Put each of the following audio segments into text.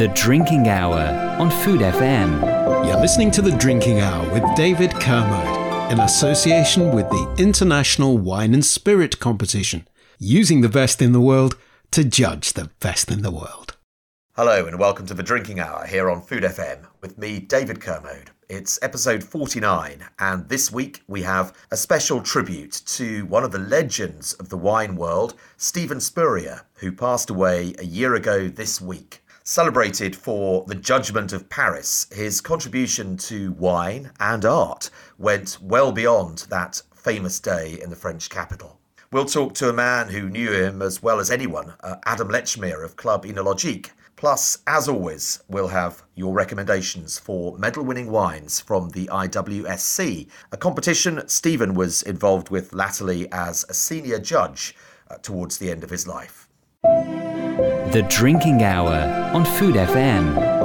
The Drinking Hour on Food FM. You're listening to The Drinking Hour with David Kermode in association with the International Wine and Spirit Competition, using the best in the world to judge the best in the world. Hello and welcome to The Drinking Hour here on Food FM with me, David Kermode. It's episode 49, and this week we have a special tribute to one of the legends of the wine world, Steven Spurrier, who passed away a year ago this week. Celebrated for the judgment of Paris, his contribution to wine and art went well beyond that famous day in the French capital. We'll talk to a man who knew him as well as anyone, uh, Adam Lechmere of Club Oenologique. Plus, as always, we'll have your recommendations for medal winning wines from the IWSC, a competition Steven was involved with latterly as a senior judge uh, towards the end of his life. The Drinking Hour on Food FM.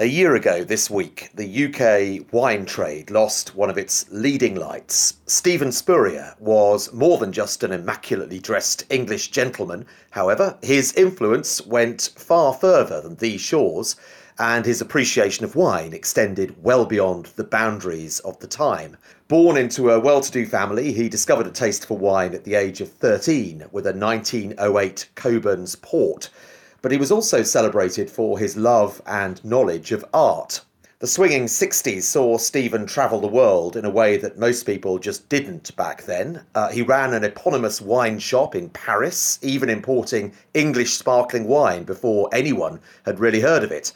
A year ago this week, the UK wine trade lost one of its leading lights. Steven Spurrier was more than just an immaculately dressed English gentleman. However, his influence went far further than these shores, and his appreciation of wine extended well beyond the boundaries of the time. Born into a well to do family, he discovered a taste for wine at the age of 13 with a 1908 Cockburn's Port but he was also celebrated for his love and knowledge of art. The swinging 60s saw Steven travel the world in a way that most people just didn't back then. Uh, he ran an eponymous wine shop in Paris, even importing English sparkling wine before anyone had really heard of it.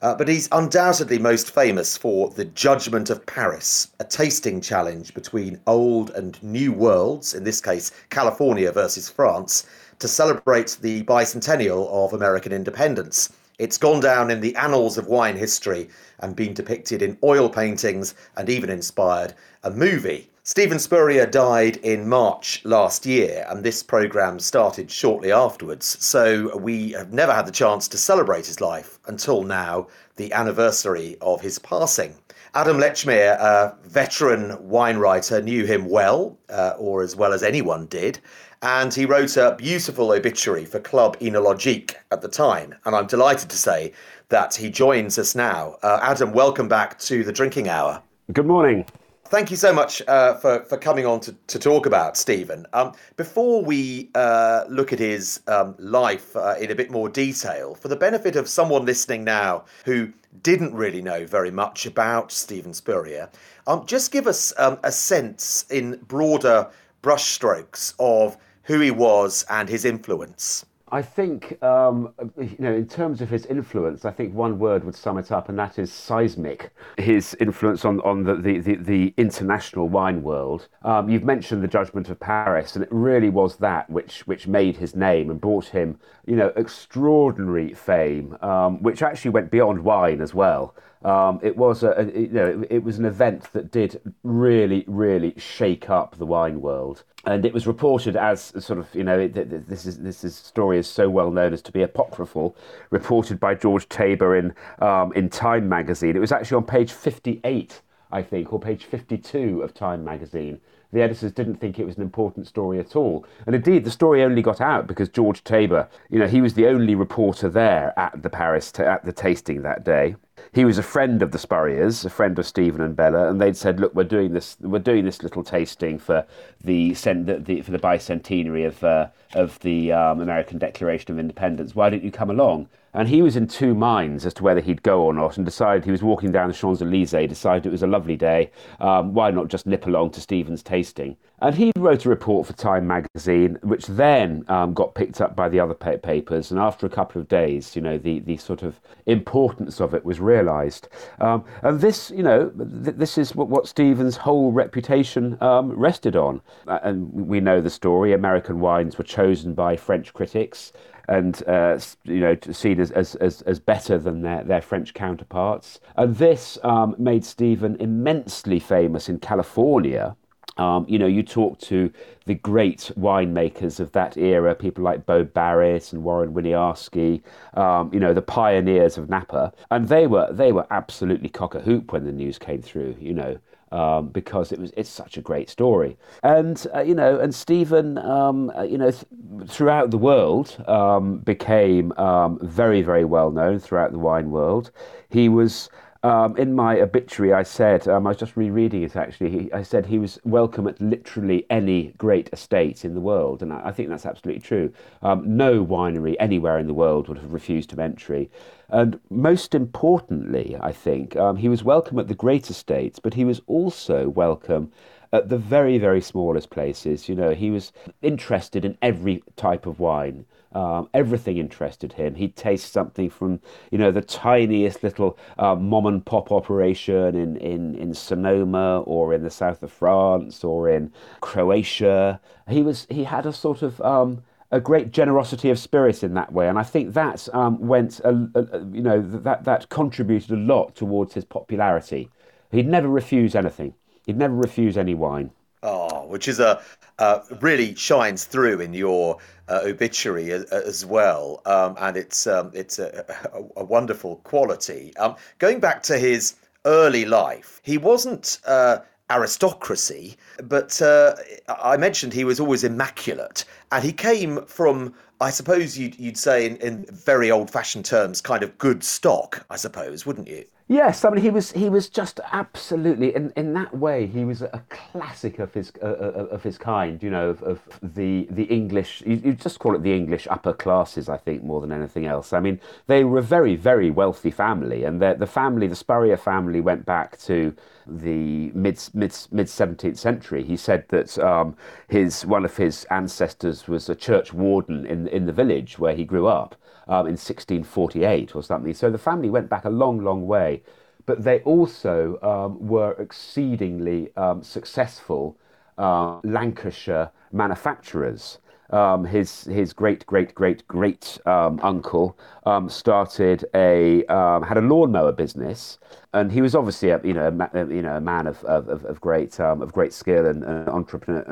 Uh, but he's undoubtedly most famous for the Judgment of Paris, a tasting challenge between old and new worlds, in this case, California versus France, to celebrate the bicentennial of American independence. It's gone down in the annals of wine history and been depicted in oil paintings and even inspired a movie. Steven Spurrier died in March last year, and this programme started shortly afterwards. So we have never had the chance to celebrate his life until now, the anniversary of his passing. Adam Lechmere, a veteran wine writer, knew him well, uh, or as well as anyone did, and he wrote a beautiful obituary for Club Oenologique at the time. And I'm delighted to say that he joins us now. Uh, Adam, welcome back to the Drinking Hour. Good morning. Thank you so much uh, for, for coming on to, to talk about Steven. Um, before we uh, look at his um, life uh, in a bit more detail, for the benefit of someone listening now who didn't really know very much about Steven Spurrier, um, just give us um, a sense in broader brushstrokes of who he was and his influence? I think, um, you know, in terms of his influence, I think one word would sum it up, and that is seismic. His influence on, on the, the, the, the international wine world. Um, you've mentioned the Judgment of Paris, and it really was that which, which made his name and brought him, you know, extraordinary fame, um, which actually went beyond wine as well. Um, it was a, you know it, it, was an event that did really really shake up the wine world, and it was reported as sort of you know it, this is this is, story is so well known as to be apocryphal, reported by George Taber in um, in Time magazine. It was actually on page fifty eight, I think, or page fifty two of Time magazine the editors didn't think it was an important story at all. And indeed, the story only got out because George Taber, you know, he was the only reporter there at the Paris, t- at the tasting that day he was a friend of the Spurriers, a friend of Steven and Bella, and they'd said, "Look, we're doing this. We're doing this little tasting for the, the, the for the bicentenary of uh, of the um, American Declaration of Independence. Why don't you come along?" And he was in two minds as to whether he'd go or not, and decided he was walking down the Champs Elysees. Decided it was a lovely day. Um, why not just nip along to Steven's tasting? And he wrote a report for Time magazine, which then um, got picked up by the other papers. And after a couple of days, you know, the, the sort of importance of it was realised. Um, and this, you know, th- this is what, what Steven's whole reputation um, rested on. Uh, and we know the story. American wines were chosen by French critics and uh, you know seen as, as, as, as, better than their, their French counterparts. And this um, made Steven immensely famous in California um, you know, you talk to the great winemakers of that era, people like Bo Barrett and Warren Winiarski, um, you know, the pioneers of Napa, and they were they were absolutely cock a hoop when the news came through. You know, um, because it was it's such a great story. And uh, you know, and Steven, um, uh, you know, th- throughout the world um, became um, very very well known throughout the wine world. He was. Um, in my obituary, I said, um, I was just rereading it actually, he, I said he was welcome at literally any great estate in the world, and I, I think that's absolutely true. Um, no winery anywhere in the world would have refused him entry. And most importantly, I think, um, he was welcome at the great estates, but he was also welcome at the very, very smallest places. You know, he was interested in every type of wine. Um, everything interested him. He'd taste something from, you know, the tiniest little uh, mom and pop operation in, in, in Sonoma or in the south of France or in Croatia. He was he had a sort of um, a great generosity of spirit in that way, and I think that um, went, a, a, you know, that that contributed a lot towards his popularity. He'd never refuse anything. He'd never refuse any wine. Oh, which is a uh, really shines through in your uh, obituary as, as well, um, and it's um, it's a, a, a, wonderful quality. Um, going back to his early life, he wasn't uh, aristocracy, but uh, I mentioned he was always immaculate, and he came from I suppose you'd, you'd say, in, in very old fashioned terms, kind of good stock, I suppose, wouldn't you? Yes, I mean he was he was just absolutely in, in that way he was a classic of his uh, uh, of his kind. You know, of, of the the English. You, you, just call it the English upper classes, I think, more than anything else. I mean, they were a very very wealthy family, and the the family, the Spurrier family, went back to the mid mid mid seventeenth century. He said that um, his one of his ancestors was a church warden in in the village where he grew up um, in 1648 or something. So the family went back a long, long way, but they also um, were exceedingly um, successful uh, Lancashire manufacturers. Um, his his great great great great um, uncle um, started a um, had a lawnmower business, and he was obviously a you know a, you know a man of of, of great um, of great skill and, and entrepreneur,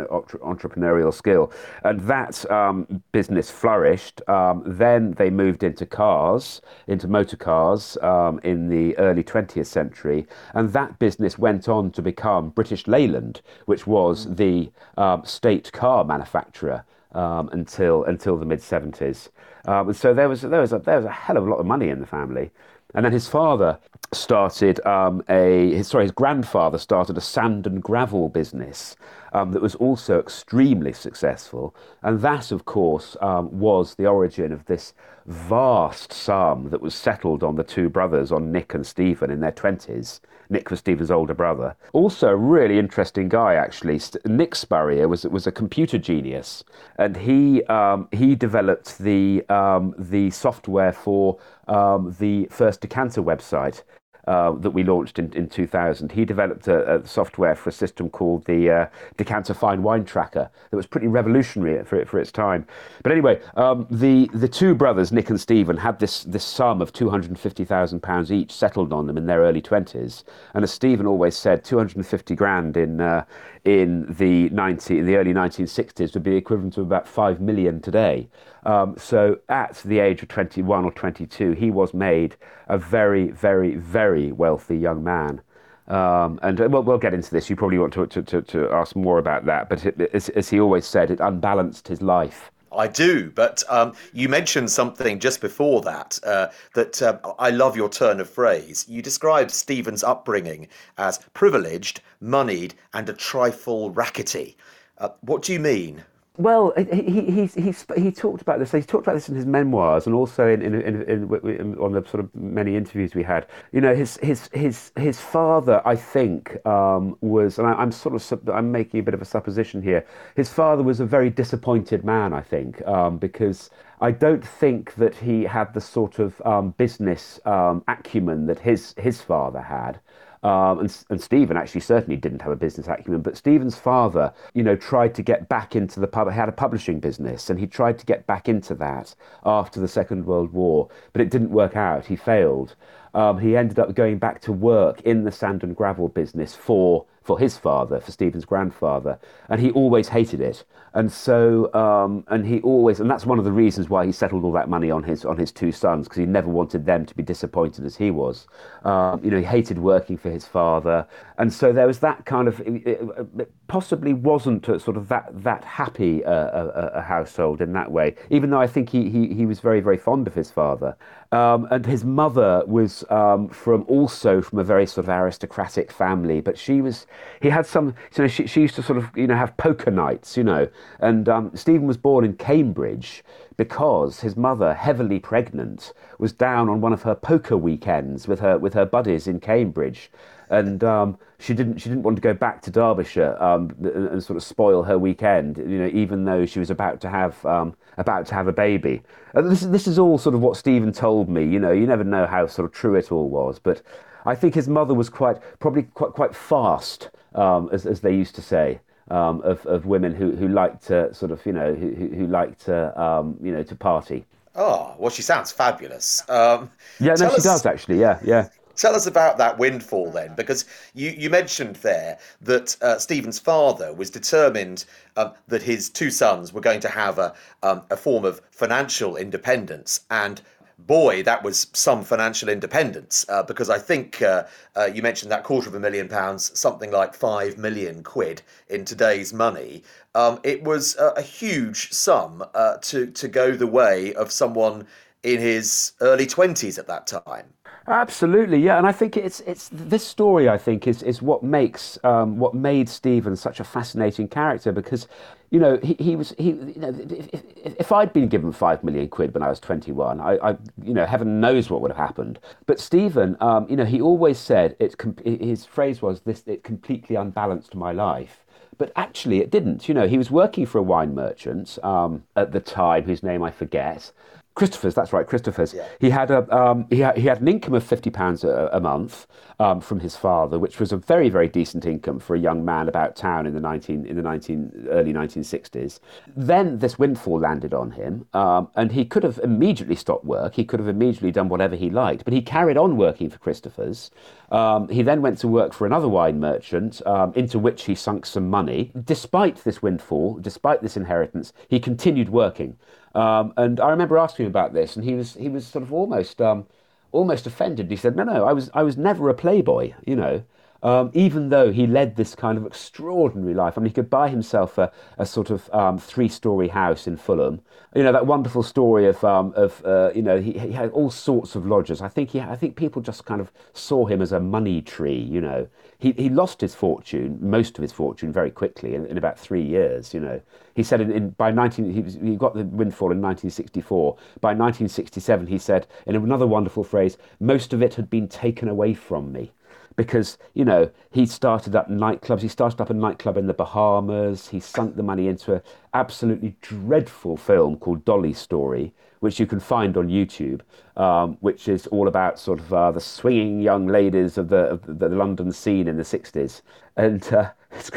entrepreneurial skill, and that um, business flourished. then they moved into cars, into motor cars in the early 20th century, and that business went on to become British Leyland, which was the state car manufacturer um, until until the mid 70s. Um, so there was there was a, there was a hell of a lot of money in the family. And then his father started um, a his, sorry his grandfather started a sand and gravel business um, that was also extremely successful, and that of course um, was the origin of this vast sum that was settled on the two brothers on Nick and Steven in their twenties. Nick was Steven's older brother. Also, a really interesting guy, actually. Nick Spurrier was was a computer genius, and he um, he developed the um, the software for um, the first decanter website. Uh, that we launched in, in 2000. He developed a, a software for a system called the uh, Decanter Fine Wine Tracker that was pretty revolutionary for, for its time. But anyway, um, the, the two brothers, Nick and Steven, had this, this sum of £250,000 each settled on them in their early 20s. And as Steven always said, 250 grand in, uh, in, the 90, in the early 1960s would be equivalent to about 5 million today. Um, so at the age of 21 or 22, he was made a very, very, very wealthy young man. Um, and uh, we'll, we'll get into this. You probably want to, to, to, to ask more about that. But it, as, as he always said, it unbalanced his life. I do, but um, you mentioned something just before that uh, that uh, I love your turn of phrase. You described Steven's upbringing as privileged, moneyed, and a trifle rackety. Uh, what do you mean? Well, he, he, he, he talked about this. He talked about this in his memoirs and also in, in, in, on the sort of many interviews we had. You know, his his his his father, I think, um, was, and I, am sort of I'm making a bit of a supposition here. His father was a very disappointed man, I think, um, because I don't think that he had the sort of um, business um, acumen that his his father had. Um, and, and Steven actually certainly didn't have a business acumen, but Steven's father, you know, tried to get back into the pub, He had a publishing business, and he tried to get back into that after the Second World War, but it didn't work out. He failed. Um, he ended up going back to work in the sand and gravel business for for his father, for Steven's grandfather, and he always hated it. And so, um, and he always, and that's one of the reasons why he settled all that money on his on his two sons because he never wanted them to be disappointed as he was. Um, you know, he hated working for his father, and so there was that kind of. It, it possibly wasn't a, sort of that that happy uh, a, a, household in that way. Even though I think he he, he was very very fond of his father, um, and his mother was um, from also from a very sort of aristocratic family, but she was he had some know she, she used to sort of you know have poker nights you know and um, Steven was born in Cambridge because his mother heavily pregnant was down on one of her poker weekends with her with her buddies in Cambridge and um, she didn't she didn't want to go back to Derbyshire um, and, and, sort of spoil her weekend you know even though she was about to have um, about to have a baby. And this, this is all sort of what Steven told me. You know, you never know how sort of true it all was, but I think his mother was quite probably quite quite fast, um, as as they used to say. Um, of, of women who, who like to sort of you know who, who like to um, you know to party. Oh well, she sounds fabulous. Um, yeah, no, she us, does actually. Yeah, yeah. Tell us about that windfall then, because you, you mentioned there that uh, Steven's father was determined um, that his two sons were going to have a, um, a form of financial independence. And boy, that was some financial independence, uh, because I think uh, uh you mentioned that quarter of a million pounds, something like five million quid in today's money. Um, it was a, a huge sum uh, to, to go the way of someone in his early 20s at that time. Absolutely, yeah, and I think it's it's this story. I think is is what makes um, what made Steven such a fascinating character because, you know, he, he was he you know if, if, I'd been given five million quid when I was twenty one, I, I, you know heaven knows what would have happened. But Stephen, um, you know, he always said it. His phrase was this: "It completely unbalanced my life." But actually, it didn't. You know, he was working for a wine merchant um, at the time, whose name I forget, Christopher's, that's right, Christopher's. Yeah. He had a um, he, had, he had an income of fifty pounds a, a, month um, from his father, which was a very very decent income for a young man about town in the nineteen in the nineteen early nineteen sixties. Then this windfall landed on him, um, and he could have immediately stopped work. He could have immediately done whatever he liked, but he carried on working for Christopher's. Um, he then went to work for another wine merchant, um, into which he sunk some money. Despite this windfall, despite this inheritance, he continued working. Um, and I remember asking him about this, and he was he was sort of almost um, almost offended. He said, "No, no, I was I was never a playboy, you know." Um, even though he led this kind of extraordinary life. I mean, he could buy himself a, a sort of um, three-story house in Fulham. You know that wonderful story of um, of uh, you know he, he, had all sorts of lodgers. I think he I think people just kind of saw him as a money tree. You know, he he lost his fortune, most of his fortune, very quickly in, in about three years. You know, he said in, in by 19 he, was, he got the windfall in 1964. By 1967, he said in another wonderful phrase, most of it had been taken away from me because you know he started up nightclubs. He started up a nightclub in the Bahamas. He sunk the money into an absolutely dreadful film called Dolly Story, which you can find on YouTube, um, which is all about sort of uh, the swinging young ladies of the, of the London scene in the '60s, and uh, it's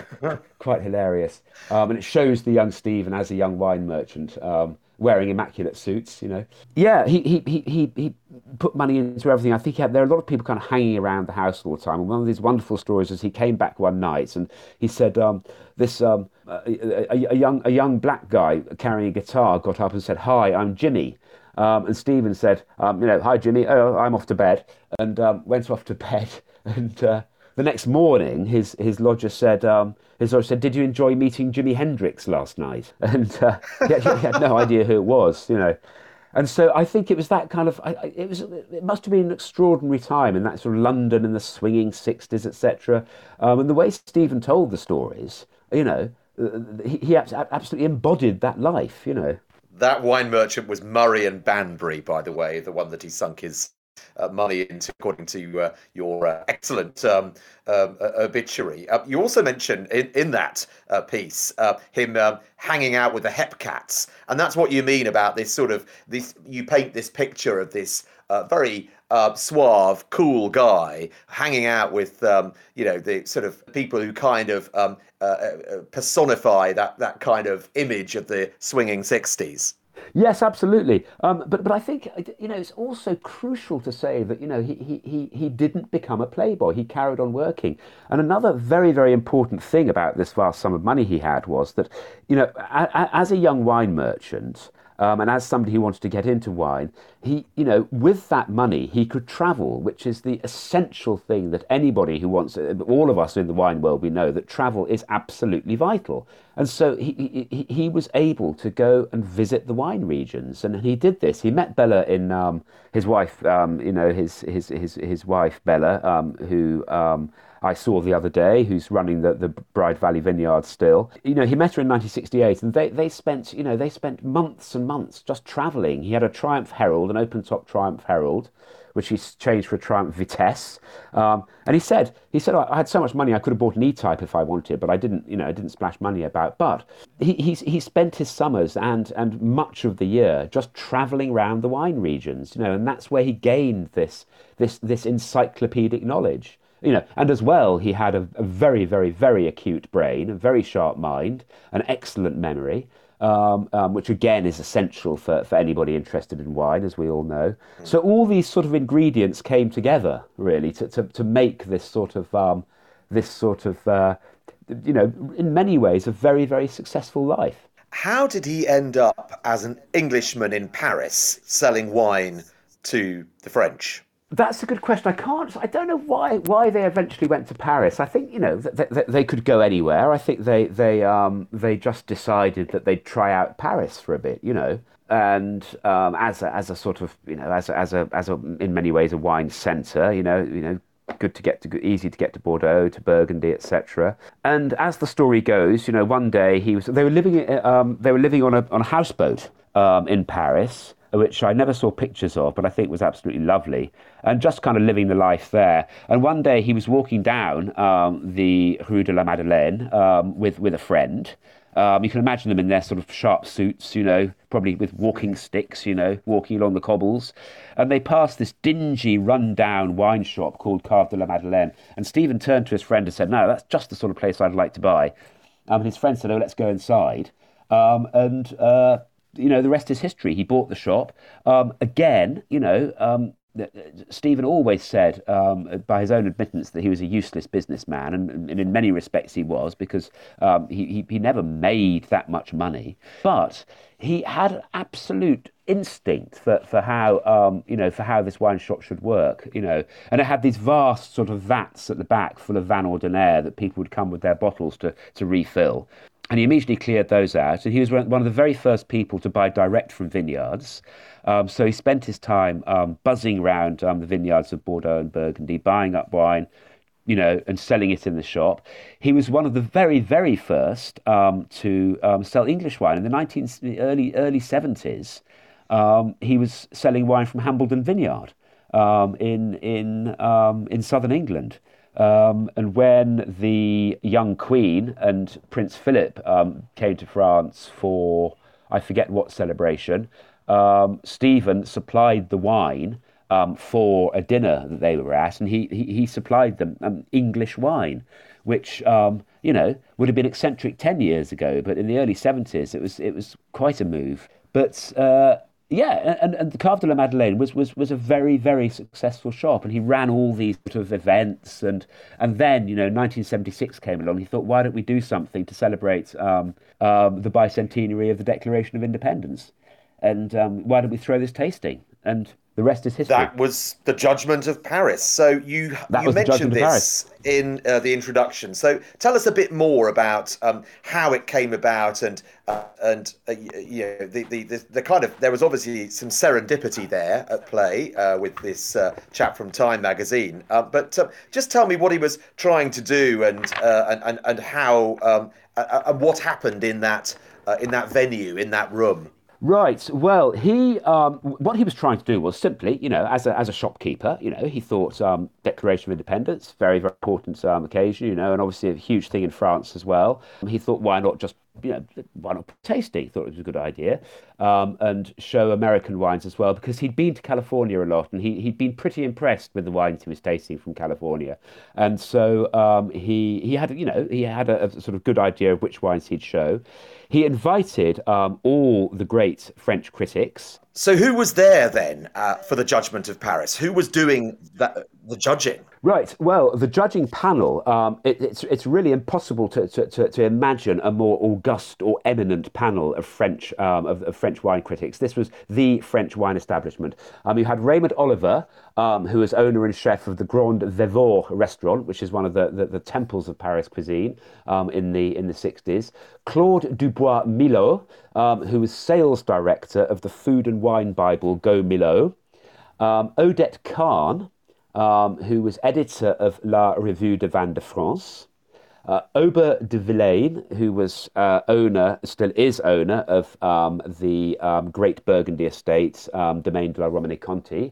quite hilarious. Um, and it shows the young Steven as a young wine merchant. Um, wearing immaculate suits, you know. Yeah, he, he, he, he, he put money into everything. I think had, there are a lot of people kind of hanging around the house all the time. And one of these wonderful stories is he came back one night and he said, um, this um, a, a, a, young, a young black guy carrying a guitar got up and said, Hi, I'm Jimmy. Um, and Steven said, um, you know, hi Jimmy, oh, I'm off to bed, and um, went off to bed. And uh, the next morning, his his lodger said, um, his lodger said, "Did you enjoy meeting Jimi Hendrix last night?" And uh, he, he, had no idea who it was, you know. And so I think it was that kind of. I, it was. It must have been an extraordinary time in that sort of London in the swinging sixties, etc. Um, and the way Steven told the stories, you know, uh, he, he absolutely embodied that life, you know. That wine merchant was Murray and Banbury, by the way, the one that he sunk his money into, according to uh, your uh, excellent um, um obituary. Uh, you also mentioned in, in that uh, piece uh, him um, hanging out with the Hepcats, and that's what you mean about this sort of this. You paint this picture of this very suave, cool guy hanging out with um, you know the sort of people who kind of um, personify that that kind of image of the swinging sixties. Yes, absolutely. Um, but but I think you know it's also crucial to say that you know he, he, he, he didn't become a playboy. He carried on working. And another very very important thing about this vast sum of money he had was that you know a, a, as a young wine merchant. Um, and as somebody who wanted to get into wine, he, you know, with that money, he could travel, which is the essential thing that anybody who wants, all of us in the wine world, we know that travel is absolutely vital. And so he, he, he was able to go and visit the wine regions, and he did this. He met Bella in um, his wife, um, you know, his his his his wife Bella, um, who um, I saw the other day, who's running the, the Bride Valley Vineyard still. You know, he met her in 1968, and they, they spent, you know, they spent months and months just travelling. He had a Triumph Herald, an open-top Triumph Herald, which he changed for a Triumph Vitesse. Um, and he said, he said, I had so much money I could have bought an E-Type if I wanted, but I didn't, you know, I didn't splash money about. But he, he, he spent his summers and, and much of the year just travelling around the wine regions, you know, and that's where he gained this, this, this encyclopedic knowledge you know, and as well, he had a, a, very, very, very acute brain, a very sharp mind, an excellent memory, um, um, which again is essential for, for anybody interested in wine, as we all know. So all these sort of ingredients came together really to, to, to make this sort of um, this sort of uh, you know, in many ways, a very, very successful life. How did he end up as an Englishman in Paris selling wine to the French? That's a good question. I can't. I don't know why why they eventually went to Paris. I think you know they, they, they could go anywhere. I think they they um they just decided that they'd try out Paris for a bit. You know, and um, as a, as a sort of you know as a, as a as a in many ways a wine centre. You know you know good to get to easy to get to Bordeaux, to Burgundy, etc. And as the story goes, you know, one day he was they were living um, they were living on a on a houseboat um, in Paris which I never saw pictures of, but I think was absolutely lovely, and just kind of living the life there. And one day he was walking down um, the Rue de la Madeleine um, with with a friend. Um, you can imagine them in their sort of sharp suits, you know, probably with walking sticks, you know, walking along the cobbles. And they passed this dingy, run-down wine shop called Cave de la Madeleine. And Steven turned to his friend and said, "No, that's just the sort of place I'd like to buy." Um, and his friend said, "Oh, let's go inside." Um, and uh, you know, the rest is history. He bought the shop. Um, again, you know, um, Steven always said, um, by his own admittance, that he was a useless businessman, and, and in many respects he was, because um, he, he, he never made that much money. But he had absolute instinct for, for how um, you know for how this wine shop should work you know and it had these vast sort of vats at the back full of vin ordinaire that people would come with their bottles to, to refill and he immediately cleared those out. And he was one of the very first people to buy direct from vineyards. Um, so he spent his time um, buzzing around um, the vineyards of Bordeaux and Burgundy, buying up wine, you know, and selling it in the shop. He was one of the very, very first um, to um, sell English wine in the 19, early early 70s. Um, he was selling wine from Hambledon Vineyard in in in southern England. Um, and when the young Queen and Prince Philip um, came to France for, I forget what celebration, um, Steven supplied the wine um, for a dinner that they were at, and he, he, he supplied them um, English wine, which um, you know would have been eccentric ten years ago, but in the early seventies it was it was quite a move. But uh, yeah, and, and the Cave de la Madeleine was, was, was a very, very successful shop, and he ran all these sort of events. And, and then, you know, 1976 came along. He thought, why don't we do something to celebrate um, um, the bicentenary of the Declaration of Independence? And um, why don't we throw this tasting? And the rest is history. That was the judgment of Paris. So you that you mentioned this in uh, the introduction. So tell us a bit more about um, how it came about and uh, and uh, you know, the, the, the the kind of there was obviously some serendipity there at play uh, with this uh, chap from Time magazine. Uh, but just tell me what he was trying to do and and, and and how um, and what happened in that in that venue in that room. Right. Well, he um, what he was trying to do was simply, you know, as a as a shopkeeper, you know, he thought um, Declaration of Independence, very very important um, occasion, you know, and obviously a huge thing in France as well. He thought, why not just you know, why not tasting? Thought it was a good idea, um, and show American wines as well because he'd been to California a lot and he he'd been pretty impressed with the wines he was tasting from California, and so um, he he had you know he had a, a, sort of good idea of which wines he'd show. he invited um, all the great French critics. So, who was there then uh, for the judgment of Paris? Who was doing that, the judging? Right. Well, the judging panel, um, it, it's, it's really impossible to, to, to, to, imagine a more august or eminent panel of French, um, of, of, French wine critics. This was the French wine establishment. Um, you had Raymond Oliver, um, who was owner and chef of the Grand Véfour restaurant, which is one of the, the, the temples of Paris cuisine um, in, the, in the 60s. Claude Dubois Millot, um, who was sales director of the food and wine Bible Gault Millau. Odette Kahn, um, who was editor of La Revue du Vin de France. Uh, Aubert de Villaine, who was uh, owner, still is owner of um, the um, Great Burgundy Estate, um, Domaine de la Romanée-Conti.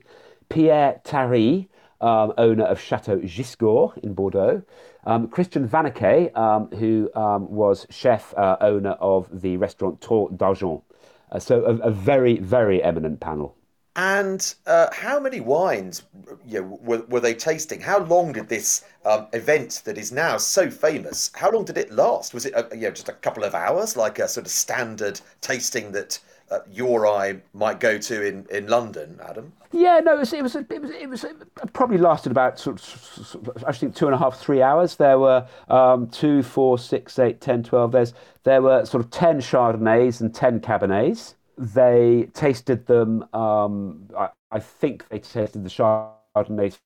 Pierre Tari, um, owner of Chateau Giscours in Bordeaux. Um, Christian Vannequé, um, who was chef uh, owner of the restaurant Tour d'Argent. Uh, so a, a very, very eminent panel. And uh, how many wines you know, were, were they tasting? How long did this um, event that is now so famous, how long did it last? Was it uh, you know, just a couple of hours, like a sort of standard tasting that uh, your eye might go to in, in London, Adam? Yeah, no, it was it was it was, it was it probably lasted about sort of, I think two and a half three hours. There were um, two, four, six, eight, ten, twelve. There's there were sort of ten Chardonnays and ten Cabernets they tasted them. Um, I, I, think they tasted the Chardonnay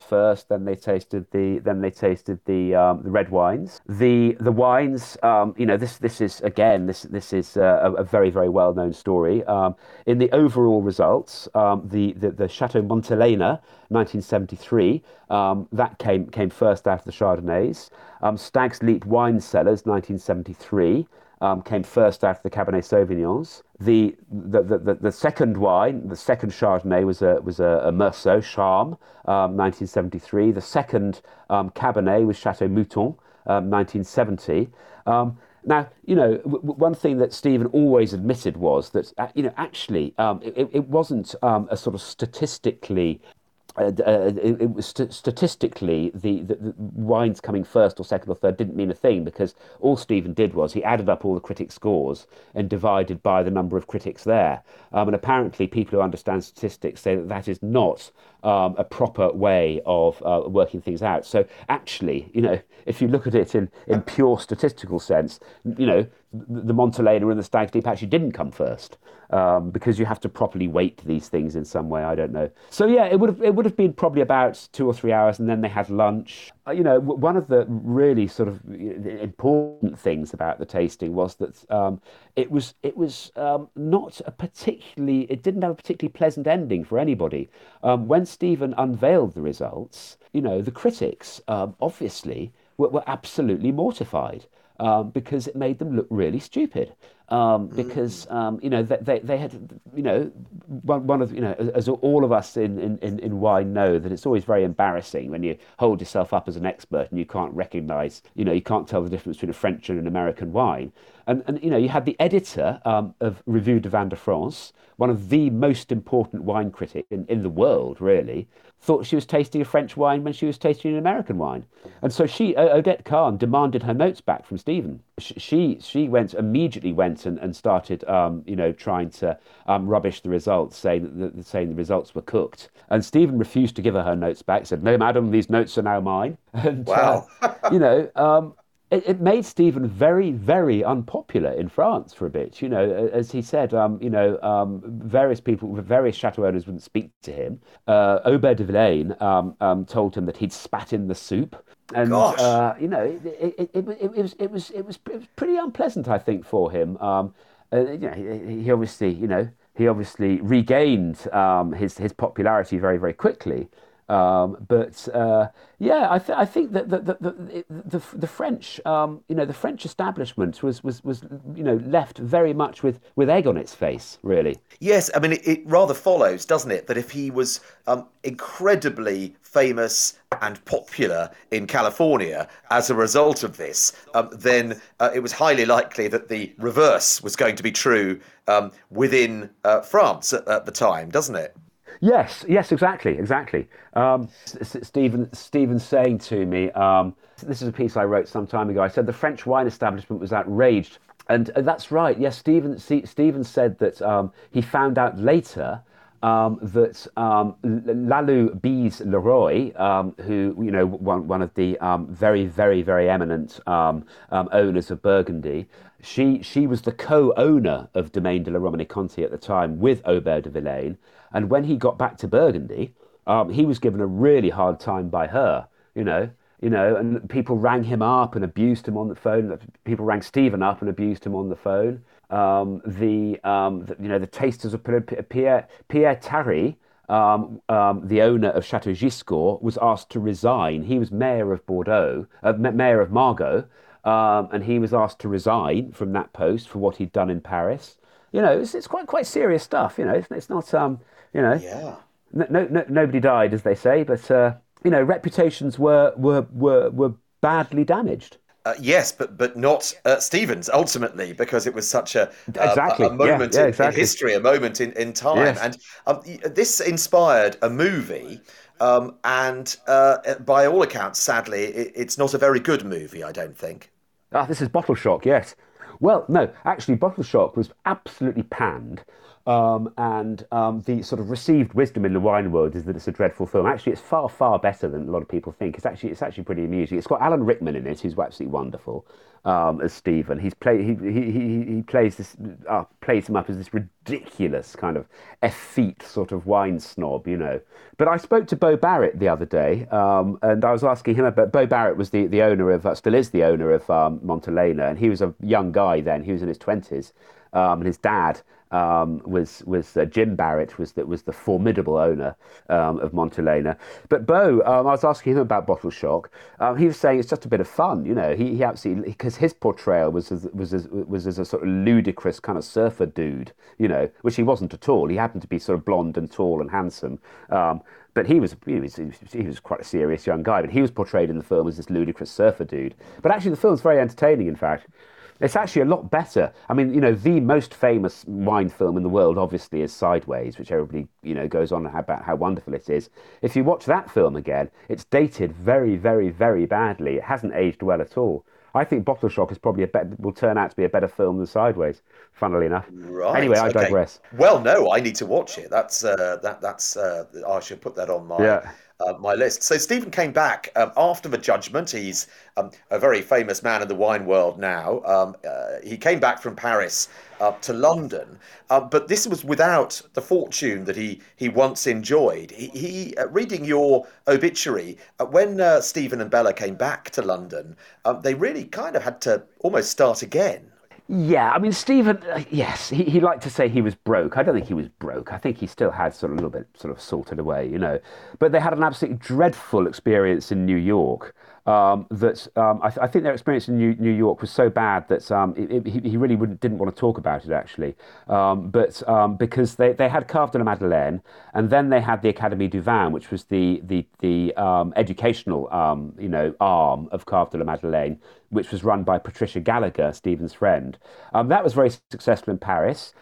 first, then they tasted the then they tasted the um, the red wines. The the wines, um, you know, this this is again this this is a, a very very well known story. Um, in the overall results, um, the, the the Chateau Montelena, 1973, um, that came came first out of the Chardonnays. Stag's Leap Wine Cellars, 1973 um, came first after the Cabernet Sauvignons. The, the, the, the, second wine, the second Chardonnay was a, was a, a Charme, um, 1973. The second um, Cabernet was Chateau Mouton, 1970. Um, um, now, you know, w- one thing that Steven always admitted was that, uh, you know, actually, um, it, it, wasn't um, a sort of statistically uh, uh, it, it, was st- statistically the, the, the, wines coming first or second or third didn't mean a thing because all Steven did was he added up all the critic scores and divided by the number of critics there. Um, and apparently, people who understand statistics say that that is not um, a proper way of uh, working things out. So actually, you know, if you look at it in, in pure statistical sense, you know, the Montelena and the Stag's Leap actually didn't come first um, because you have to properly weight these things in some way. I don't know. So yeah, it would have it would have been probably about two or three hours, and then they had lunch. Uh, you know, one of the really sort of important things about the tasting was that um, it was it was um, not a particularly it didn't have a particularly pleasant ending for anybody. Um, when Steven unveiled the results, you know, the critics um, obviously were, were absolutely mortified um, because it made them look really stupid. Um, mm. because um, you know they, they had you know one, one of you know as all of us in, in, in wine know that it's always very embarrassing when you hold yourself up as an expert and you can't recognise you know you can't tell the difference between a French and an American wine and, and you know you had the editor um, of Revue du Vin de France one of the most important wine critics in, in the world really thought she was tasting a French wine when she was tasting an American wine. And so she, Odette Kahn, demanded her notes back from Steven. She, she went immediately went and, and started, um, you know, trying to um, rubbish the results, saying that the, saying the results were cooked. And Steven refused to give her her notes back. Said, "No, madam, these notes are now mine." And, wow. uh, you know, um, it, it, made Steven very, very unpopular in France for a bit. You know, as he said, um, you know, um, various people, various chateau owners wouldn't speak to him. Uh, Aubert de Villaine um, um, told him that he'd spat in the soup. And uh, you know, it, it, it, it, was it was it was it was pretty unpleasant, I think, for him. Um, uh, you know, he, he, obviously, you know, he obviously regained um, his his popularity very very quickly. Um, but uh, yeah, I, th- I, think that the the, the, the, the French, um, you know, the French establishment was, was, was, you know, left very much with, with egg on its face, really. Yes, I mean, it, it rather follows, doesn't it, that if he was um, incredibly famous and popular in California as a result of this, um, then uh, it was highly likely that the reverse was going to be true um, within uh, France at, at the time, doesn't it? Yes, yes, exactly, exactly. Um, Steven, Steven saying to me, um, this is a piece I wrote some time ago. I said the French wine establishment was outraged and uh, that's right. Yes, Steven. Steven said that um, he found out later um, that um, Lalou Bize Leroy, um, who you know one, one of the um, very very very eminent um, um, owners of Burgundy, she she was the co-owner of Domaine de la Romanée-Conti at the time with Aubert de Villaine, and when he got back to Burgundy, he was given a really hard time by her. You know, you know, and people rang him up and abused him on the phone. People rang Steven up and abused him on the phone. Um, the, um, the, you know the tasters of Pierre Pierre Tari, um, um, the owner of Chateau Giscours, was asked to resign. He was mayor of Bordeaux, uh, mayor of Margaux, um, and he was asked to resign from that post for what he'd done in Paris. You know, it's, it's quite quite serious stuff. You know, it's, it's not um, you know, yeah. No, no, nobody died, as they say, but uh, you know, reputations were were were, were badly damaged. Uh, yes, but but not uh, Stevens ultimately because it was such a, uh, exactly. a, a, moment yeah, yeah, in, exactly. in, history, a moment in, in time, yes. and um, this inspired a movie. Um, and uh, by all accounts, sadly, it, it's not a very good movie. I don't think. Ah, this is Bottle Shock. Yes. Well, no, actually, Bottle Shock was absolutely panned. Um, and um, the sort of received wisdom in the wine world is that it's a dreadful film. Actually, it's far, far better than a lot of people think. It's actually, it's actually pretty amusing. It's got Alan Rickman in it, who's absolutely wonderful um, as Steven. He's play, he, he, he, he plays this, uh, plays him up as this ridiculous kind of effete sort of wine snob, you know. But I spoke to Bo Barrett the other day, um, and I was asking him about. Bo Barrett was the, the owner of, uh, still is the owner of um, Montelena, and he was a young guy then. He was in his twenties, um, and his dad um, was was uh, Jim Barrett was that was the formidable owner um, of Montelena. But Bo, um, I was asking him about Bottle Shock. Um, he was saying it's just a bit of fun, you know. He, he absolutely because his portrayal was as, was as, was as a sort of ludicrous kind of surfer dude, you know, which he wasn't at all. He happened to be sort of blonde and tall and handsome. Um, but he was, he was he was quite a serious young guy. But he was portrayed in the film as this ludicrous surfer dude. But actually, the film's very entertaining. In fact. It's actually a lot better. I mean, you know, the most famous wine film in the world, obviously, is Sideways, which everybody, you know, goes on about how wonderful it is. If you watch that film again, it's dated very, very, very badly. It hasn't aged well at all. I think Bottle Shock is probably a better, will turn out to be a better film than Sideways. Funnily enough. Right. Anyway, I okay. digress. Well, no, I need to watch it. That's uh, that. That's uh, I should put that on my yeah uh, my list. So Steven came back um, after the judgment. He's um, a very famous man in the wine world now. Um, uh, he came back from Paris to London, uh, but this was without the fortune that he he once enjoyed. He, he uh, reading your obituary uh, when Steven and Bella came back to London, um, they really kind of had to almost start again. Yeah, I mean, Steven, uh, yes, he, he liked to say he was broke. I don't think he was broke. I think he still had sort of a little bit sort of sorted away, you know. But they had an absolutely dreadful experience in New York um, that um, I, th- I, think their experience in New, New York was so bad that um, it, it, he really didn't want to talk about it actually. Um, but um, because they, they had Cave de la Madeleine and then they had the Académie du Vin, which was the the the um, educational you know arm of Cave de la Madeleine, which was run by Patricia Gallagher, Steven's friend. that was very successful in Paris.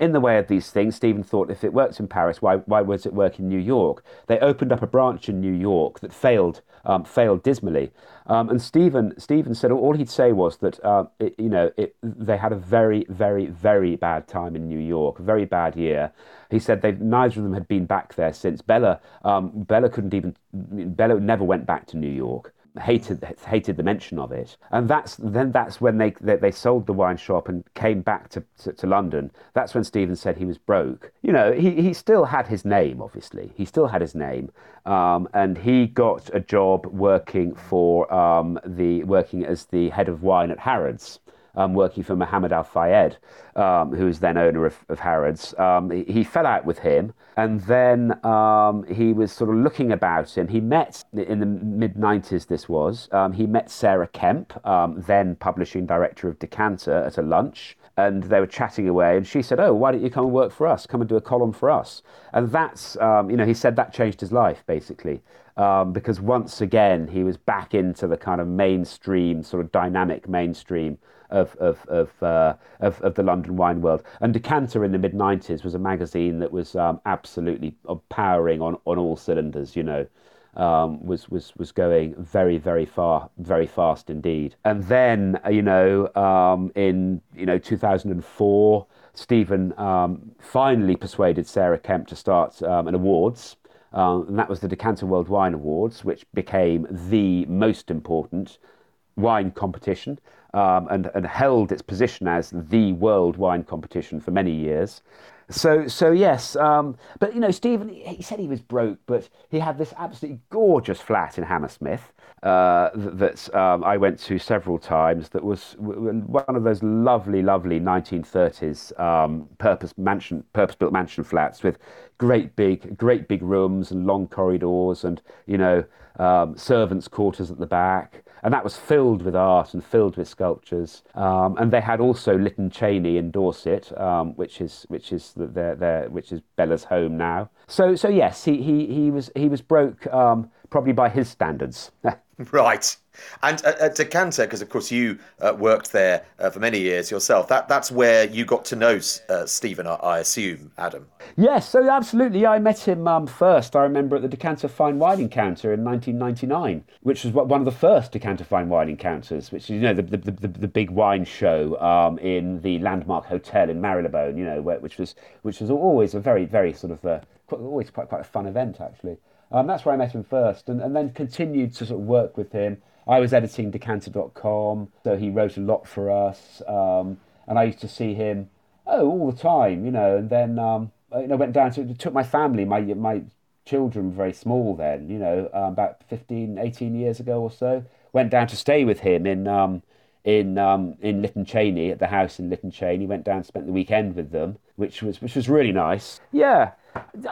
in the way of these things, Steven thought if it works in Paris, why why was it work in New York? They opened up a branch in New York that failed failed dismally. Um, and Steven, Steven said all he'd say was that uh, it, you know it, they had a very, very, very bad time in New York, a very bad year. He said they neither of them had been back there since. Bella, um, Bella couldn't even. Bella never went back to New York hated hated the mention of it, and that's then that's when they they, they sold the wine shop and came back to, to, to London. That's when Steven said he was broke. You know, he he still had his name. Obviously, he still had his name, um, and he got a job working for um, the working as the head of wine at Harrods um, working for Mohammed Al Fayed, um, who was then owner of, of Harrods. Um, he, he, fell out with him, and then um, he was sort of looking about him. He met in the mid 90s, this was, um, he met Sarah Kemp, um, then publishing director of Decanter, at a lunch and they were chatting away and she said oh why don't you come and work for us come and do a column for us and that's um, you know he said that changed his life basically um, because once again he was back into the kind of mainstream sort of dynamic mainstream of of of, uh, of, of the London wine world. And Decanter in the mid '90s was a magazine that was um, absolutely powering on on all cylinders. You know. um, was was was going very very far, very fast indeed. And then uh, you know um, in you know 2004, Steven um, finally persuaded Sarah Kemp to start um, an awards. Um, and that was the Decanter World Wine Awards, which became the most important wine competition um, and, and held its position as the world wine competition for many years. So, so yes, um, but you know, Steven, he said he was broke, but he had this absolutely gorgeous flat in Hammersmith uh, that um, I went to several times. That was one of those lovely, lovely 1930s um, purpose mansion, purpose-built mansion flats with great big, great big rooms and long corridors, and you know, um, servants' quarters at the back and that was filled with art and filled with sculptures. Um, and they had also Litton Cheney in Dorset, um, which is which is their, their which is Bella's home now. So so yes, he he, he was he was broke um, probably by his standards. right. And at, at Decanter, because of course you uh, worked there uh, for many years yourself, that, that's where you got to know uh, Steven, I, I, assume, Adam. Yes, so absolutely. I met him um, first, I remember, at the Decanter Fine Wine Encounter in 1999, which was one of the first Decanter Fine Wine Encounters, which is, you know, the, the, the, the big wine show um, in the Landmark Hotel in Marylebone, you know, where, which, was, which was always a very, very sort of, uh, quite, always quite, quite a fun event, actually. Um, that's where I met him first, and, and then continued to sort of work with him I was editing decanter.com, so he wrote a lot for us. Um, and I used to see him, oh, all the time, you know. And then um, I went down to, took my family, my, my children were very small then, you know, um, about 15, 18 years ago or so. Went down to stay with him in, um, in, um, in Litton Cheney, at the house in Litton Cheney. Went down, spent the weekend with them, which was, which was really nice. Yeah,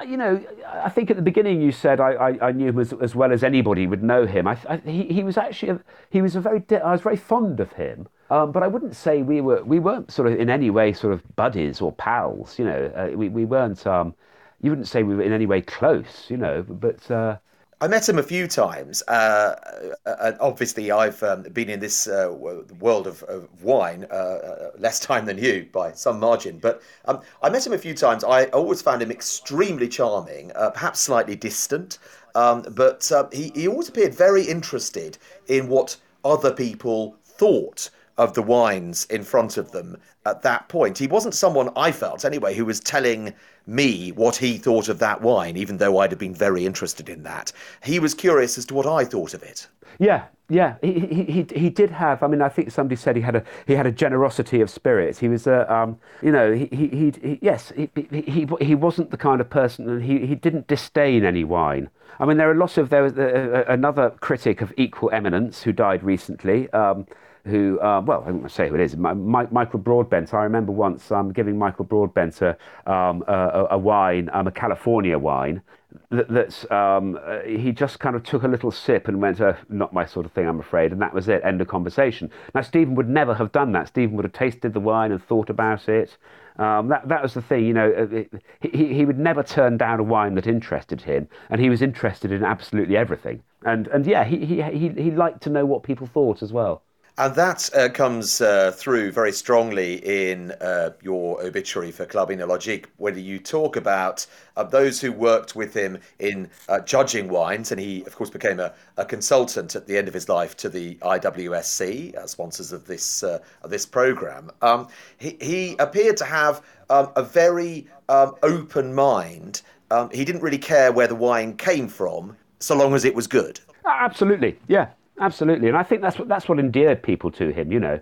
you know, I think at the beginning you said I, I, I knew him as, as well as anybody would know him. I, I, he, he was actually a, he was a very I was very fond of him, um, but I wouldn't say we were we weren't sort of in any way sort of buddies or pals. You know, uh, we we weren't. Um, you wouldn't say we were in any way close. You know, but. Uh, I met him a few times. Uh, uh, and obviously, I've um, been in this uh, world of, of wine uh, uh, less time than you by some margin. But um, I met him a few times. I always found him extremely charming, uh, perhaps slightly distant. Um, but he, he always appeared very interested in what other people thought of the wines in front of them at that point. He wasn't someone I felt anyway who was telling me what he thought of that wine, even though I'd have been very interested in that. He was curious as to what I thought of it. Yeah, yeah, he, he, he, he did have. I mean, I think somebody said he had a he had a generosity of spirit. He was a um, you know he he, he, he yes he, he he wasn't the kind of person and he he didn't disdain any wine. I mean, there are lots of there was uh, another critic of equal eminence who died recently. Um, who, uh, well, I won't say who it is, Michael Broadbent. I remember once um, giving Michael Broadbent a, um, a, a wine, um, a California wine, that, that's um, he just kind of took a little sip and went, uh, "Not my sort of thing, I'm afraid," and that was it. End of conversation. Now Steven would never have done that. Steven would have tasted the wine and thought about it. Um, that that was the thing, you know. Uh, it, he he would never turn down a wine that interested him, and he was interested in absolutely everything. And and yeah, he he he, he liked to know what people thought as well. And that uh, comes uh, through very strongly in uh, your obituary for Club Oenologique, where you talk about uh, those who worked with him in uh, judging wines. And he, of course, became a, a, consultant at the end of his life to the IWSC, uh, sponsors of this, of this program. Um, he, he, appeared to have um, a very um, open mind. Um, he didn't really care where the wine came from, so long as it was good. Absolutely, yeah, absolutely. And I think that's what that's what endeared people to him. You know,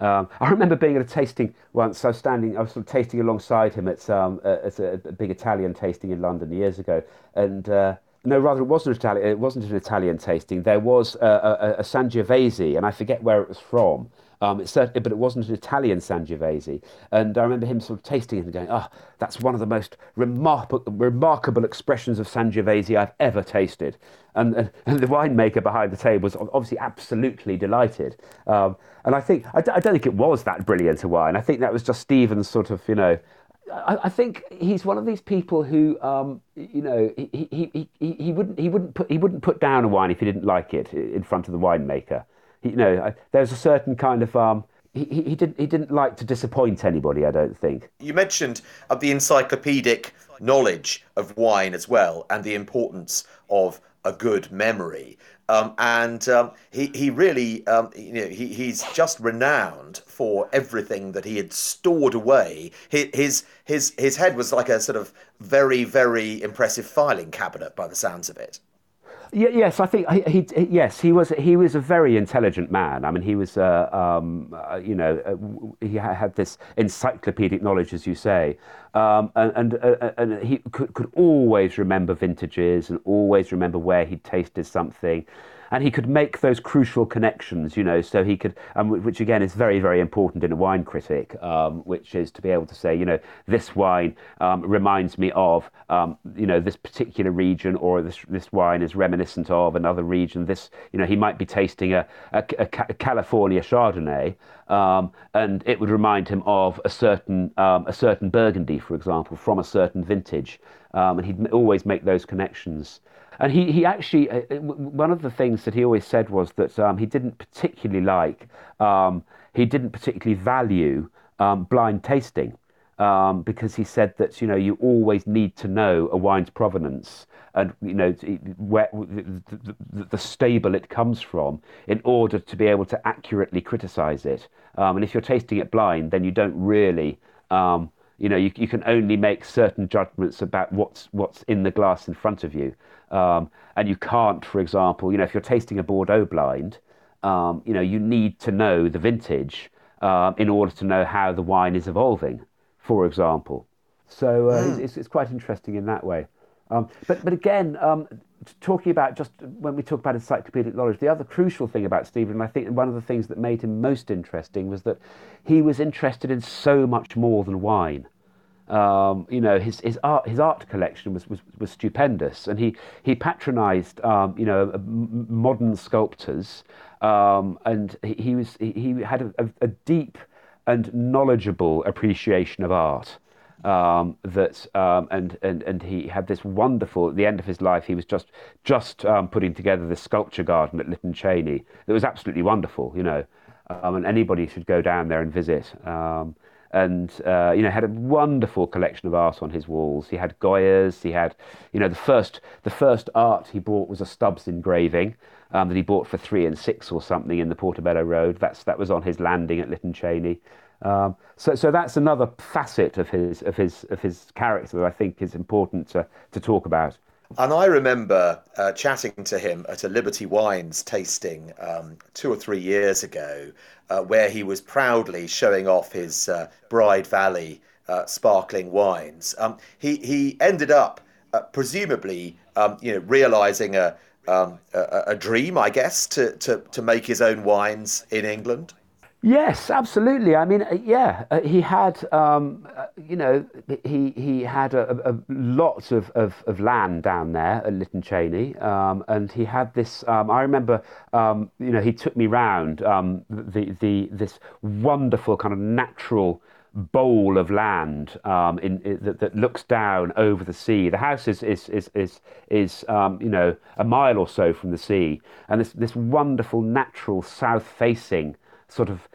um, I remember being at a tasting once. I was standing, I was sort of tasting alongside him at, um, at a, a, big Italian tasting in London years ago, and. Uh, no, rather, it wasn't Italian. It wasn't an Italian tasting. There was a, a, a Sangiovese, and I forget where it was from. Um, but it wasn't an Italian Sangiovese. And I remember him sort of tasting it and going, "Ah, oh, that's one of the most remarkable, remarkable expressions of Sangiovese I've ever tasted." And, and, and, the winemaker behind the table was obviously absolutely delighted. Um, and I think I d- I don't think it was that brilliant a wine. I think that was just Steven's sort of, you know. I, I think he's one of these people who, um, you know, he, he, he, he, wouldn't he wouldn't put he wouldn't put down a wine if he didn't like it in front of the winemaker you know, there's a certain kind of um, he, he didn't he didn't like to disappoint anybody. I don't think. You mentioned uh, the encyclopedic knowledge of wine as well, and the importance of a good memory. Um, and um, he, he really, um, you know, he, he's just renowned for everything that he had stored away. His, his, his head was like a sort of very, very impressive filing cabinet by the sounds of it. Yes, I think he, he, Yes, he was. He was a very intelligent man. I mean, he was. Uh, um, uh, you know, uh, he had this encyclopedic knowledge, as you say, um, and and, uh, and, he could, could always remember vintages and always remember where he'd tasted something and he could make those crucial connections, you know, so he could, um, which again is very, very important in a wine critic, um, which is to be able to say, you know, this wine um, reminds me of, um, you know, this particular region, or this this wine is reminiscent of another region. This, you know, he might be tasting a, a, a California Chardonnay, um, and it would remind him of a certain um, a certain Burgundy, for example, from a certain vintage, and he'd always make those connections. And he, he actually, uh, uh one of the things that he always said was that um, he didn't particularly like, um, he didn't particularly value um, blind tasting. Um, because he said that you know you always need to know a wine's provenance and you know where the, the, the, stable it comes from in order to be able to accurately criticize it. Um, and if you're tasting it blind, then you don't really um, you know you, you can only make certain judgments about what's what's in the glass in front of you um, and you can't, for example, you know, if you're tasting a Bordeaux blind, um, you know, you need to know the vintage uh, in order to know how the wine is evolving, for example. So uh, mm. it's, it's, quite interesting in that way. Um, but, but again, um, talking about just when we talk about encyclopedic knowledge, the other crucial thing about Steven, I think one of the things that made him most interesting was that he was interested in so much more than wine. Um, you know, his, his art his art collection was, was, was stupendous, and he he patronised um, you know modern sculptors, um, and he, he, was he had a, a, deep and knowledgeable appreciation of art. Um, that um, and and and he had this wonderful. At the end of his life, he was just just um, putting together this sculpture garden at Litton Cheney that was absolutely wonderful. You know, and anybody should go down there and visit and uh, you know had a wonderful collection of art on his walls. He had Goyas. He had you know the first the first art he bought was a Stubbs engraving um, that he bought for three and six or something in the Portobello Road. That's that was on his landing at Litton Cheney. Um, so so that's another facet of his of his of his character that I think is important to to talk about. And I remember uh, chatting to him at a Liberty Wines tasting um, two or three years ago, uh, where he was proudly showing off his uh, Bride Valley uh, sparkling wines. Um, he he ended up uh, presumably, um, you know, realizing a, um, a, a dream, I guess, to, to to make his own wines in England. Yes, absolutely. I mean, uh, yeah, uh, he had, um, uh, you know, he he had a, a, lots of, of, of, land down there at Litton Cheney, um, and he had this. Um, I remember, um, you know, he took me round um, the the this wonderful kind of natural bowl of land um, in, in, that, that, looks down over the sea. The house is is is is, is you know a mile or so from the sea, and this this wonderful natural south facing sort of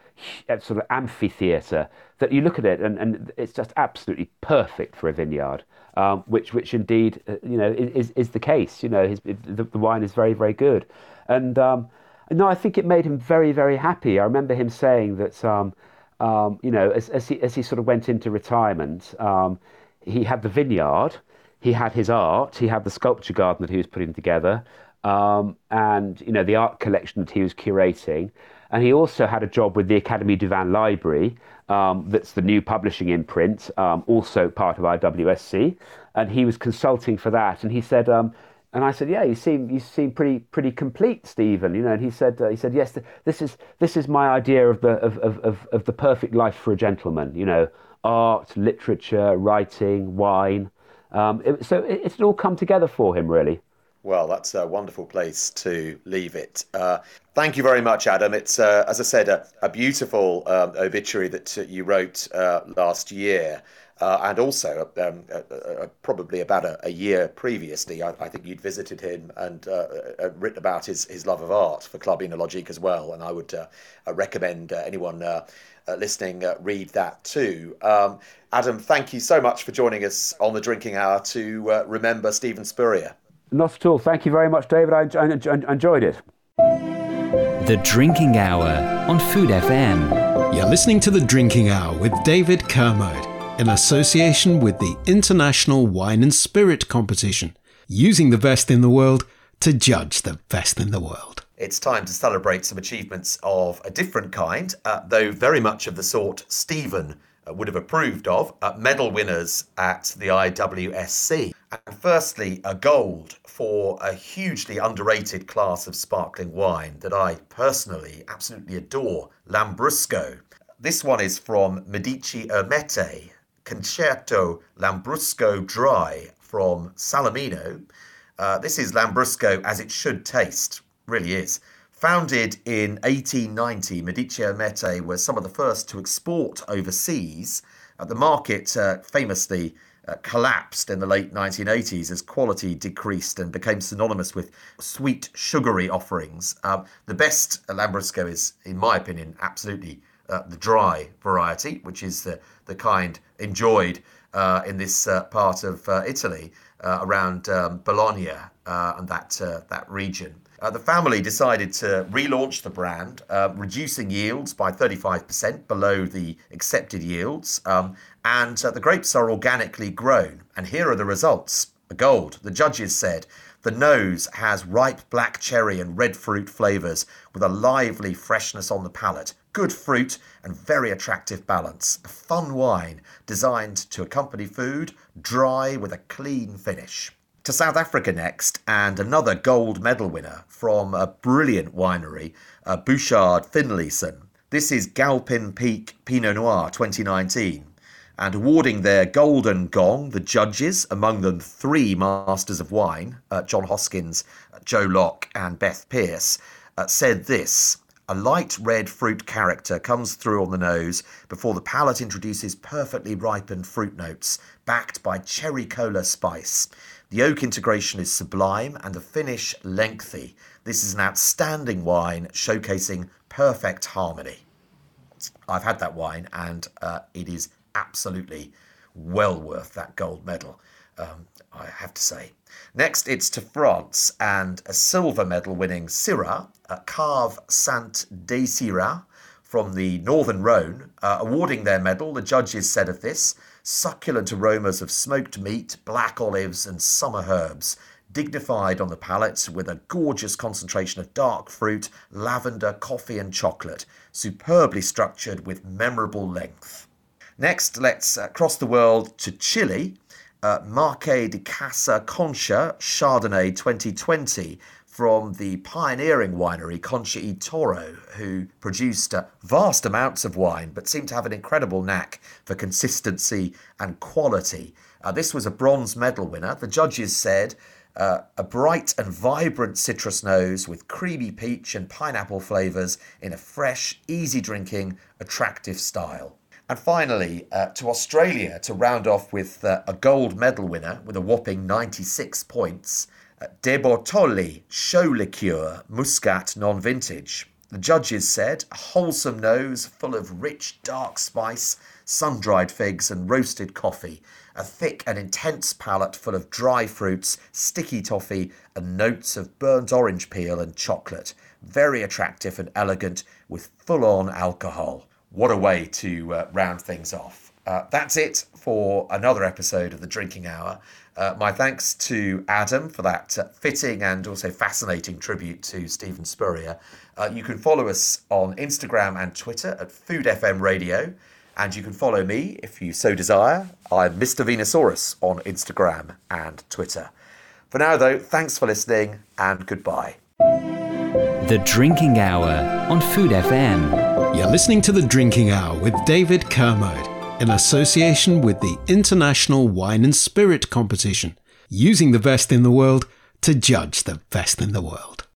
sort of amphitheatre that you look at it and, and it's just absolutely perfect for a vineyard, um, which which indeed uh, you know is is the case. You know, his, the, the wine is very very good, and um, no, I think it made him very very happy. I remember him saying that um, um you know as as he as he sort of went into retirement, um, he had the vineyard, he had his art, he had the sculpture garden that he was putting together. Um, and you know the art collection that he was curating, and he also had a job with the Académie du Vin Library, um, that's the new publishing imprint, um, also part of IWSC. And he was consulting for that. And he said, um, and I said, "Yeah, you seem you seem pretty pretty complete, Steven." You know, and he said, uh, "He said, yes, this is this is my idea of the of, of, of the perfect life for a gentleman. You know, art, literature, writing, wine. Um, it, so it, it's all come together for him, really." Well, that's a wonderful place to leave it. Uh, thank you very much, Adam. It's, uh, as I said, a, a beautiful um, obituary that uh, you wrote uh, last year. Uh, and also, um, probably about a, a year previously, I, I, think you'd visited him and uh, written about his, his love of art for Club Oenologique as well. And I would recommend anyone listening read that too. Um, Adam, thank you so much for joining us on the Drinking Hour to remember Steven Spurrier. Not at all. Thank you very much, David. I, I, I enjoyed it. The Drinking Hour on Food FM. You're listening to The Drinking Hour with David Kermode in association with the International Wine and Spirit Competition, using the best in the world to judge the best in the world. It's time to celebrate some achievements of a different kind, uh, though very much of the sort Steven would have approved of, uh, medal winners at the IWSC. And firstly, a gold for a hugely underrated class of sparkling wine that I personally absolutely adore, Lambrusco. This one is from Medici Ermete, Concerto Lambrusco Dry from Salamino. Uh, this is Lambrusco as it should taste, really is. Founded in 1890, Medici Ermete were some of the first to export overseas. Uh, the market uh, famously uh, collapsed in the late 1980s as quality decreased and became synonymous with sweet, sugary offerings. Um, the best Lambrusco is, in my opinion, absolutely uh, the dry variety, which is the, the kind enjoyed uh, in this uh, part of uh, Italy uh, around um, Bologna and that, that region. Uh, the family decided to relaunch the brand, uh, reducing yields by 35% below the accepted yields. Um, and uh, the grapes are organically grown. And here are the results. Gold, the judges said, the nose has ripe black cherry and red fruit flavours with a lively freshness on the palate, good fruit, and very attractive balance. A fun wine designed to accompany food, dry with a clean finish. To South Africa next, and another gold medal winner from a brilliant winery, uh, Bouchard Finlayson. This is Galpin Peak Pinot Noir 2019 and awarding their golden gong, the judges, among them three masters of wine, uh, John Hoskins, uh, Jo Locke, and Beth Pierce, uh, said this a light red fruit character comes through on the nose before the palate introduces perfectly ripened fruit notes, backed by cherry cola spice. The oak integration is sublime and the finish lengthy. This is an outstanding wine showcasing perfect harmony. I've had that wine and uh, it is absolutely well worth that gold medal, um, I have to say. Next, it's to France and a silver medal winning Syrah, uh, Cave Saint Désirat from the Northern Rhone, uh, awarding their medal. The judges said of this succulent aromas of smoked meat, black olives, and summer herbs, dignified on the palate with a gorgeous concentration of dark fruit, lavender, coffee, and chocolate, superbly structured with memorable length. Next, let's uh, cross the world to Chile uh, Marque de Casa Concha Chardonnay 2020 from the pioneering winery Concha y Toro, who produced vast amounts of wine but seemed to have an incredible knack for consistency and quality. Uh, this was a bronze medal winner. The judges said uh, a bright and vibrant citrus nose with creamy peach and pineapple flavours in a fresh, easy drinking, attractive style. And finally, uh, to Australia to round off with uh, a gold medal winner with a whopping 96 points, uh, De Bortoli Show Liqueur Muscat Non Vintage. The judges said a wholesome nose full of rich dark spice, sun dried figs, and roasted coffee. A thick and intense palate full of dry fruits, sticky toffee, and notes of burnt orange peel and chocolate. Very attractive and elegant with full on alcohol what a way to uh, round things off. Uh, that's it for another episode of the Drinking Hour. Uh, my thanks to Adam for that uh, fitting and also fascinating tribute to Steven Spurrier. Uh, you can follow us on Instagram and Twitter at Food FM Radio, and you can follow me if you so desire. I'm Mr. Venusaurus on Instagram and Twitter. For now, though, thanks for listening and goodbye. The Drinking Hour on Food FM. You're listening to The Drinking Hour with David Kermode in association with the International Wine and Spirit Competition, using the best in the world to judge the best in the world.